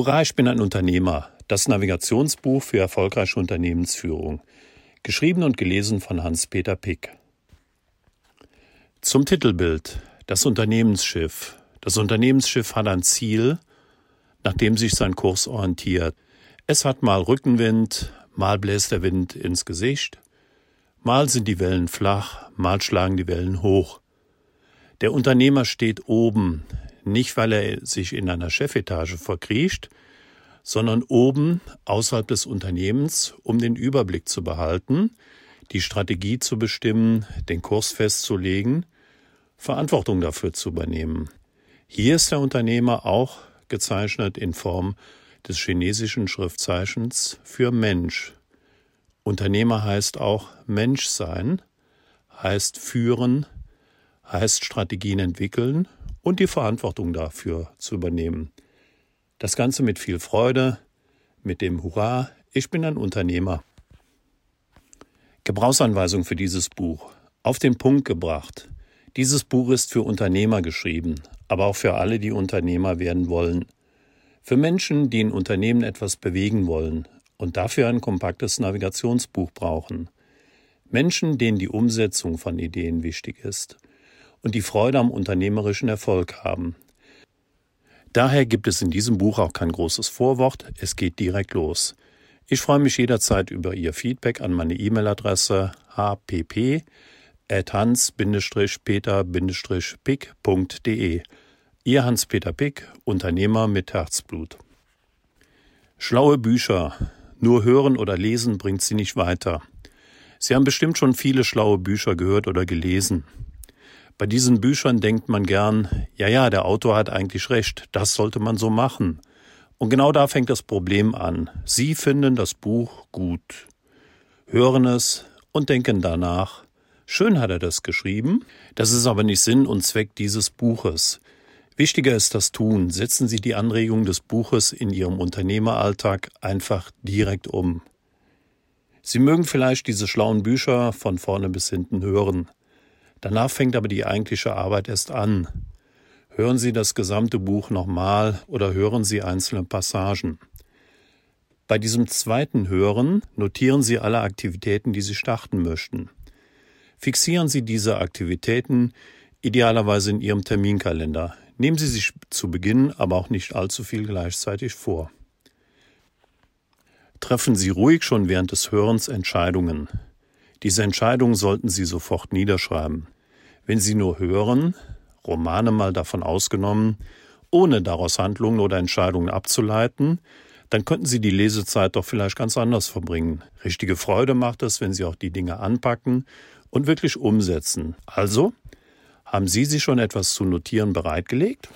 Hurra, ich bin ein Unternehmer. Das Navigationsbuch für erfolgreiche Unternehmensführung. Geschrieben und gelesen von Hans-Peter Pick. Zum Titelbild. Das Unternehmensschiff. Das Unternehmensschiff hat ein Ziel, nach dem sich sein Kurs orientiert. Es hat mal Rückenwind, mal bläst der Wind ins Gesicht, mal sind die Wellen flach, mal schlagen die Wellen hoch. Der Unternehmer steht oben, nicht weil er sich in einer Chefetage verkriecht, sondern oben außerhalb des Unternehmens, um den Überblick zu behalten, die Strategie zu bestimmen, den Kurs festzulegen, Verantwortung dafür zu übernehmen. Hier ist der Unternehmer auch gezeichnet in Form des chinesischen Schriftzeichens für Mensch. Unternehmer heißt auch Mensch sein, heißt führen, heißt Strategien entwickeln und die Verantwortung dafür zu übernehmen. Das Ganze mit viel Freude, mit dem Hurra, ich bin ein Unternehmer. Gebrauchsanweisung für dieses Buch. Auf den Punkt gebracht. Dieses Buch ist für Unternehmer geschrieben, aber auch für alle, die Unternehmer werden wollen. Für Menschen, die in Unternehmen etwas bewegen wollen und dafür ein kompaktes Navigationsbuch brauchen. Menschen, denen die Umsetzung von Ideen wichtig ist und die Freude am unternehmerischen Erfolg haben. Daher gibt es in diesem Buch auch kein großes Vorwort, es geht direkt los. Ich freue mich jederzeit über Ihr Feedback an meine E-Mail-Adresse hpp@hans-peter-pick.de. Ihr Hans-Peter Pick, Unternehmer mit Herzblut. Schlaue Bücher. Nur hören oder lesen bringt sie nicht weiter. Sie haben bestimmt schon viele schlaue Bücher gehört oder gelesen. Bei diesen Büchern denkt man gern, ja, ja, der Autor hat eigentlich recht, das sollte man so machen. Und genau da fängt das Problem an. Sie finden das Buch gut, hören es und denken danach, schön hat er das geschrieben, das ist aber nicht Sinn und Zweck dieses Buches. Wichtiger ist das Tun. Setzen Sie die Anregungen des Buches in Ihrem Unternehmeralltag einfach direkt um. Sie mögen vielleicht diese schlauen Bücher von vorne bis hinten hören. Danach fängt aber die eigentliche Arbeit erst an. Hören Sie das gesamte Buch nochmal oder hören Sie einzelne Passagen. Bei diesem zweiten Hören notieren Sie alle Aktivitäten, die Sie starten möchten. Fixieren Sie diese Aktivitäten idealerweise in Ihrem Terminkalender. Nehmen Sie sich zu Beginn aber auch nicht allzu viel gleichzeitig vor. Treffen Sie ruhig schon während des Hörens Entscheidungen. Diese Entscheidungen sollten Sie sofort niederschreiben. Wenn Sie nur hören, Romane mal davon ausgenommen, ohne daraus Handlungen oder Entscheidungen abzuleiten, dann könnten Sie die Lesezeit doch vielleicht ganz anders verbringen. Richtige Freude macht es, wenn Sie auch die Dinge anpacken und wirklich umsetzen. Also, haben Sie sich schon etwas zu notieren bereitgelegt?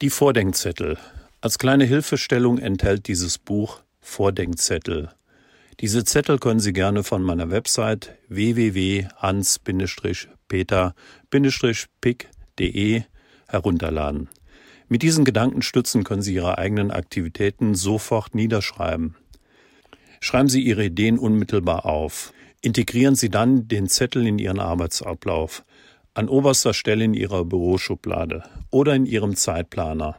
Die Vordenkzettel. Als kleine Hilfestellung enthält dieses Buch Vordenkzettel. Diese Zettel können Sie gerne von meiner Website www.hans-peter-pick.de herunterladen. Mit diesen Gedankenstützen können Sie Ihre eigenen Aktivitäten sofort niederschreiben. Schreiben Sie Ihre Ideen unmittelbar auf. Integrieren Sie dann den Zettel in Ihren Arbeitsablauf, an oberster Stelle in Ihrer Büroschublade oder in Ihrem Zeitplaner.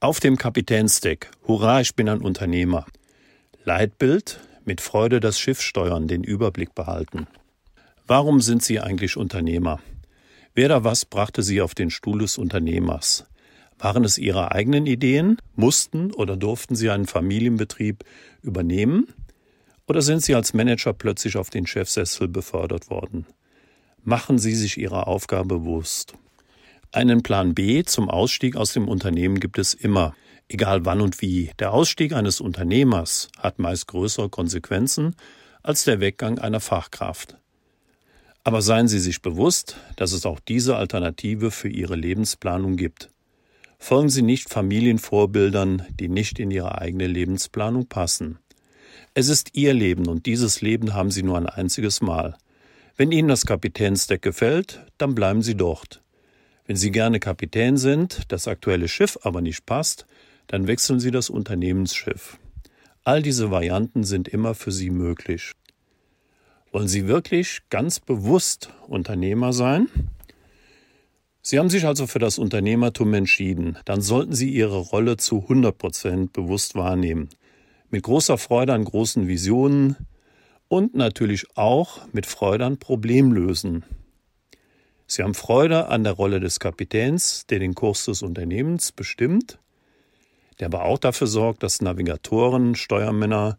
Auf dem Kapitänsdeck. Hurra, ich bin ein Unternehmer. Leitbild mit Freude das Schiff steuern, den Überblick behalten. Warum sind Sie eigentlich Unternehmer? Wer da was brachte Sie auf den Stuhl des Unternehmers? Waren es Ihre eigenen Ideen? Mussten oder durften Sie einen Familienbetrieb übernehmen? Oder sind Sie als Manager plötzlich auf den Chefsessel befördert worden? Machen Sie sich Ihrer Aufgabe bewusst. Einen Plan B zum Ausstieg aus dem Unternehmen gibt es immer egal wann und wie. Der Ausstieg eines Unternehmers hat meist größere Konsequenzen als der Weggang einer Fachkraft. Aber seien Sie sich bewusst, dass es auch diese Alternative für Ihre Lebensplanung gibt. Folgen Sie nicht Familienvorbildern, die nicht in Ihre eigene Lebensplanung passen. Es ist Ihr Leben und dieses Leben haben Sie nur ein einziges Mal. Wenn Ihnen das Kapitänsdeck gefällt, dann bleiben Sie dort. Wenn Sie gerne Kapitän sind, das aktuelle Schiff aber nicht passt, dann wechseln Sie das Unternehmensschiff. All diese Varianten sind immer für Sie möglich. Wollen Sie wirklich ganz bewusst Unternehmer sein? Sie haben sich also für das Unternehmertum entschieden. Dann sollten Sie Ihre Rolle zu 100 Prozent bewusst wahrnehmen. Mit großer Freude an großen Visionen und natürlich auch mit Freude an Problemlösen. Sie haben Freude an der Rolle des Kapitäns, der den Kurs des Unternehmens bestimmt, der aber auch dafür sorgt, dass Navigatoren, Steuermänner,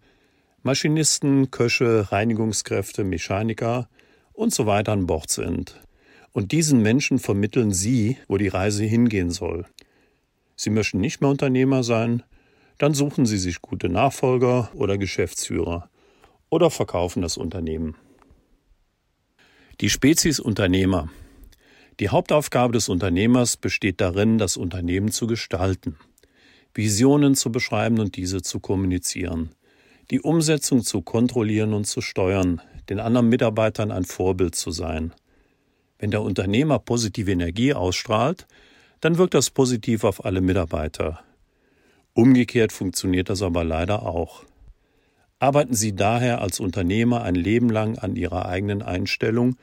Maschinisten, Köche, Reinigungskräfte, Mechaniker und so weiter an Bord sind. Und diesen Menschen vermitteln Sie, wo die Reise hingehen soll. Sie möchten nicht mehr Unternehmer sein, dann suchen Sie sich gute Nachfolger oder Geschäftsführer oder verkaufen das Unternehmen. Die Spezies Unternehmer die Hauptaufgabe des Unternehmers besteht darin, das Unternehmen zu gestalten, Visionen zu beschreiben und diese zu kommunizieren, die Umsetzung zu kontrollieren und zu steuern, den anderen Mitarbeitern ein Vorbild zu sein. Wenn der Unternehmer positive Energie ausstrahlt, dann wirkt das positiv auf alle Mitarbeiter. Umgekehrt funktioniert das aber leider auch. Arbeiten Sie daher als Unternehmer ein Leben lang an Ihrer eigenen Einstellung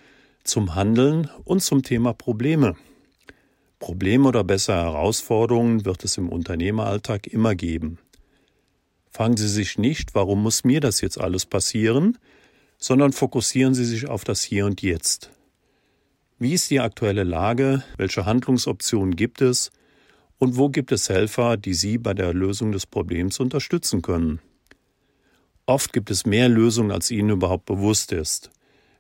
zum Handeln und zum Thema Probleme. Probleme oder besser Herausforderungen wird es im Unternehmeralltag immer geben. Fragen Sie sich nicht, warum muss mir das jetzt alles passieren, sondern fokussieren Sie sich auf das Hier und Jetzt. Wie ist die aktuelle Lage? Welche Handlungsoptionen gibt es? Und wo gibt es Helfer, die Sie bei der Lösung des Problems unterstützen können? Oft gibt es mehr Lösungen, als Ihnen überhaupt bewusst ist.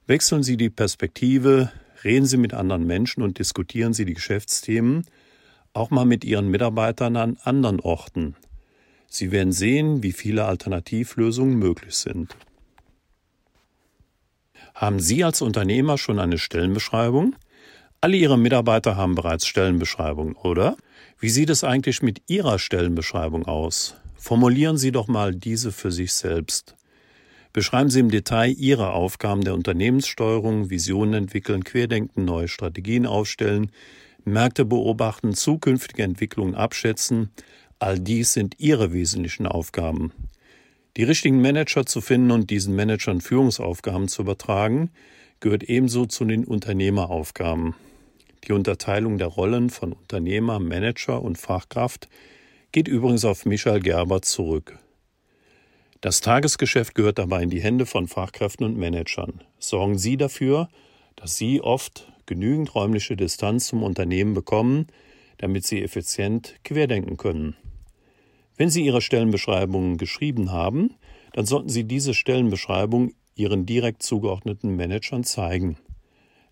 Wechseln Sie die Perspektive, reden Sie mit anderen Menschen und diskutieren Sie die Geschäftsthemen auch mal mit Ihren Mitarbeitern an anderen Orten. Sie werden sehen, wie viele Alternativlösungen möglich sind. Haben Sie als Unternehmer schon eine Stellenbeschreibung? Alle Ihre Mitarbeiter haben bereits Stellenbeschreibungen, oder? Wie sieht es eigentlich mit Ihrer Stellenbeschreibung aus? Formulieren Sie doch mal diese für sich selbst. Beschreiben Sie im Detail Ihre Aufgaben der Unternehmenssteuerung, Visionen entwickeln, Querdenken, neue Strategien aufstellen, Märkte beobachten, zukünftige Entwicklungen abschätzen. All dies sind Ihre wesentlichen Aufgaben. Die richtigen Manager zu finden und diesen Managern Führungsaufgaben zu übertragen, gehört ebenso zu den Unternehmeraufgaben. Die Unterteilung der Rollen von Unternehmer, Manager und Fachkraft geht übrigens auf Michael Gerber zurück. Das Tagesgeschäft gehört dabei in die Hände von Fachkräften und Managern. Sorgen Sie dafür, dass Sie oft genügend räumliche Distanz zum Unternehmen bekommen, damit Sie effizient querdenken können. Wenn Sie Ihre Stellenbeschreibungen geschrieben haben, dann sollten Sie diese Stellenbeschreibung Ihren direkt zugeordneten Managern zeigen.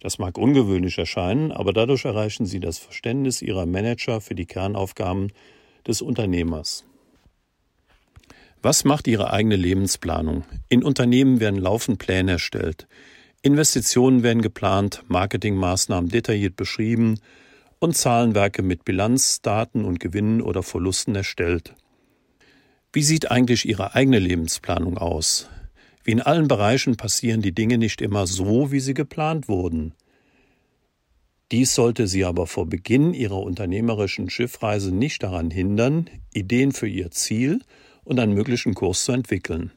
Das mag ungewöhnlich erscheinen, aber dadurch erreichen Sie das Verständnis Ihrer Manager für die Kernaufgaben des Unternehmers. Was macht Ihre eigene Lebensplanung? In Unternehmen werden laufend Pläne erstellt. Investitionen werden geplant, Marketingmaßnahmen detailliert beschrieben und Zahlenwerke mit Bilanz, Daten und Gewinnen oder Verlusten erstellt. Wie sieht eigentlich Ihre eigene Lebensplanung aus? Wie in allen Bereichen passieren die Dinge nicht immer so, wie sie geplant wurden. Dies sollte Sie aber vor Beginn Ihrer unternehmerischen Schiffreise nicht daran hindern, Ideen für Ihr Ziel und einen möglichen Kurs zu entwickeln.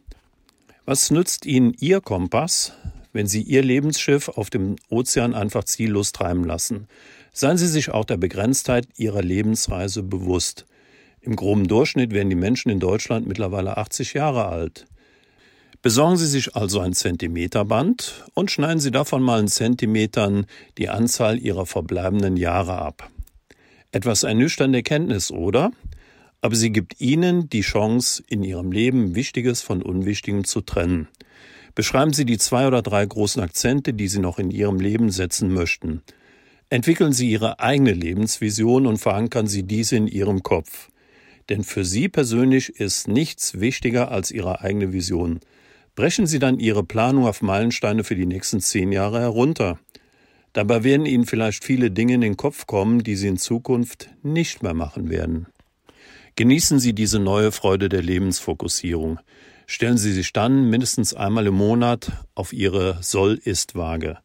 Was nützt Ihnen Ihr Kompass, wenn Sie Ihr Lebensschiff auf dem Ozean einfach ziellos treiben lassen? Seien Sie sich auch der Begrenztheit Ihrer Lebensreise bewusst. Im groben Durchschnitt werden die Menschen in Deutschland mittlerweile 80 Jahre alt. Besorgen Sie sich also ein Zentimeterband und schneiden Sie davon mal in Zentimetern die Anzahl Ihrer verbleibenden Jahre ab. Etwas ernüchternde Kenntnis, oder? Aber sie gibt ihnen die Chance, in ihrem Leben Wichtiges von Unwichtigem zu trennen. Beschreiben Sie die zwei oder drei großen Akzente, die Sie noch in Ihrem Leben setzen möchten. Entwickeln Sie Ihre eigene Lebensvision und verankern Sie diese in Ihrem Kopf. Denn für Sie persönlich ist nichts wichtiger als Ihre eigene Vision. Brechen Sie dann Ihre Planung auf Meilensteine für die nächsten zehn Jahre herunter. Dabei werden Ihnen vielleicht viele Dinge in den Kopf kommen, die Sie in Zukunft nicht mehr machen werden. Genießen Sie diese neue Freude der Lebensfokussierung. Stellen Sie sich dann mindestens einmal im Monat auf Ihre Soll-Ist-Waage.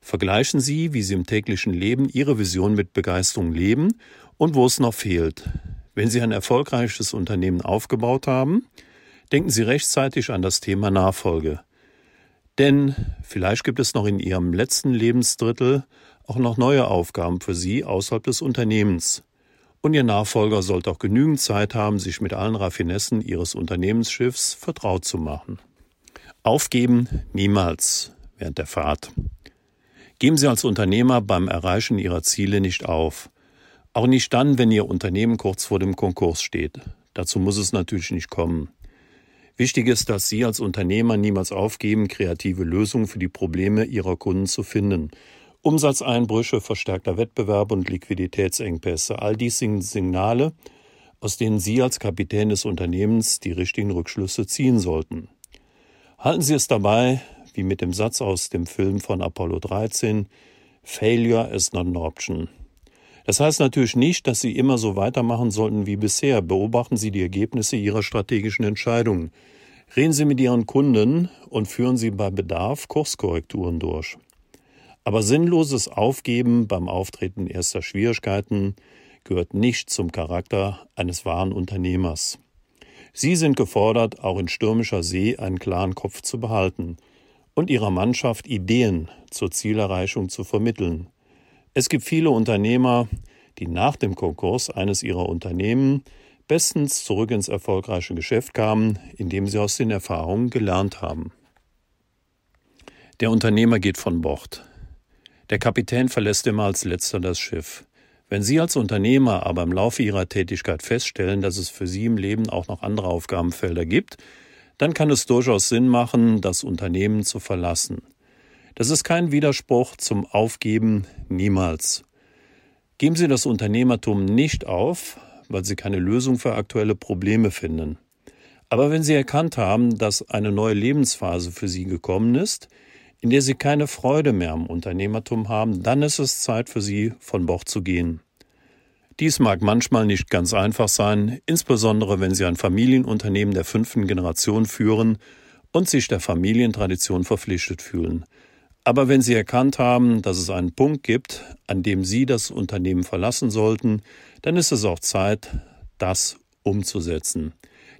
Vergleichen Sie, wie Sie im täglichen Leben Ihre Vision mit Begeisterung leben und wo es noch fehlt. Wenn Sie ein erfolgreiches Unternehmen aufgebaut haben, denken Sie rechtzeitig an das Thema Nachfolge. Denn vielleicht gibt es noch in Ihrem letzten Lebensdrittel auch noch neue Aufgaben für Sie außerhalb des Unternehmens. Und Ihr Nachfolger sollte auch genügend Zeit haben, sich mit allen Raffinessen Ihres Unternehmensschiffs vertraut zu machen. Aufgeben niemals während der Fahrt. Geben Sie als Unternehmer beim Erreichen Ihrer Ziele nicht auf. Auch nicht dann, wenn Ihr Unternehmen kurz vor dem Konkurs steht. Dazu muss es natürlich nicht kommen. Wichtig ist, dass Sie als Unternehmer niemals aufgeben, kreative Lösungen für die Probleme Ihrer Kunden zu finden. Umsatzeinbrüche, verstärkter Wettbewerb und Liquiditätsengpässe, all dies sind Signale, aus denen Sie als Kapitän des Unternehmens die richtigen Rückschlüsse ziehen sollten. Halten Sie es dabei wie mit dem Satz aus dem Film von Apollo 13, Failure is not an option. Das heißt natürlich nicht, dass Sie immer so weitermachen sollten wie bisher. Beobachten Sie die Ergebnisse Ihrer strategischen Entscheidungen. Reden Sie mit Ihren Kunden und führen Sie bei Bedarf Kurskorrekturen durch. Aber sinnloses Aufgeben beim Auftreten erster Schwierigkeiten gehört nicht zum Charakter eines wahren Unternehmers. Sie sind gefordert, auch in stürmischer See einen klaren Kopf zu behalten und ihrer Mannschaft Ideen zur Zielerreichung zu vermitteln. Es gibt viele Unternehmer, die nach dem Konkurs eines ihrer Unternehmen bestens zurück ins erfolgreiche Geschäft kamen, indem sie aus den Erfahrungen gelernt haben. Der Unternehmer geht von Bord. Der Kapitän verlässt immer als letzter das Schiff. Wenn Sie als Unternehmer aber im Laufe Ihrer Tätigkeit feststellen, dass es für Sie im Leben auch noch andere Aufgabenfelder gibt, dann kann es durchaus Sinn machen, das Unternehmen zu verlassen. Das ist kein Widerspruch zum Aufgeben niemals. Geben Sie das Unternehmertum nicht auf, weil Sie keine Lösung für aktuelle Probleme finden. Aber wenn Sie erkannt haben, dass eine neue Lebensphase für Sie gekommen ist, in der Sie keine Freude mehr am Unternehmertum haben, dann ist es Zeit für Sie, von Bord zu gehen. Dies mag manchmal nicht ganz einfach sein, insbesondere wenn Sie ein Familienunternehmen der fünften Generation führen und sich der Familientradition verpflichtet fühlen. Aber wenn Sie erkannt haben, dass es einen Punkt gibt, an dem Sie das Unternehmen verlassen sollten, dann ist es auch Zeit, das umzusetzen.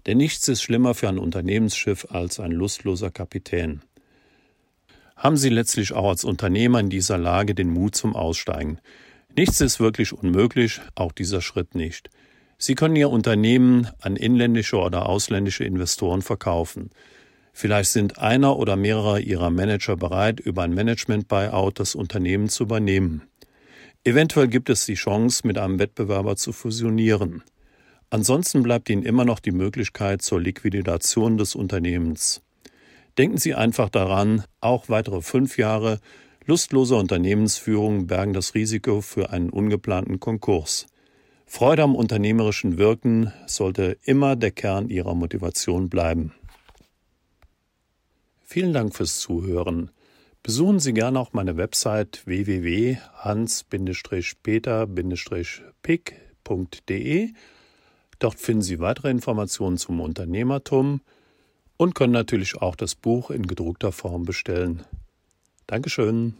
Denn nichts ist schlimmer für ein Unternehmensschiff als ein lustloser Kapitän. Haben Sie letztlich auch als Unternehmer in dieser Lage den Mut zum Aussteigen. Nichts ist wirklich unmöglich, auch dieser Schritt nicht. Sie können Ihr Unternehmen an inländische oder ausländische Investoren verkaufen. Vielleicht sind einer oder mehrere Ihrer Manager bereit, über ein Management-Buyout das Unternehmen zu übernehmen. Eventuell gibt es die Chance, mit einem Wettbewerber zu fusionieren. Ansonsten bleibt Ihnen immer noch die Möglichkeit zur Liquidation des Unternehmens. Denken Sie einfach daran, auch weitere fünf Jahre Lustlose Unternehmensführung bergen das Risiko für einen ungeplanten Konkurs. Freude am unternehmerischen Wirken sollte immer der Kern Ihrer Motivation bleiben. Vielen Dank fürs Zuhören. Besuchen Sie gerne auch meine Website www.hans-peter-pick.de. Dort finden Sie weitere Informationen zum Unternehmertum und können natürlich auch das Buch in gedruckter Form bestellen. Dankeschön.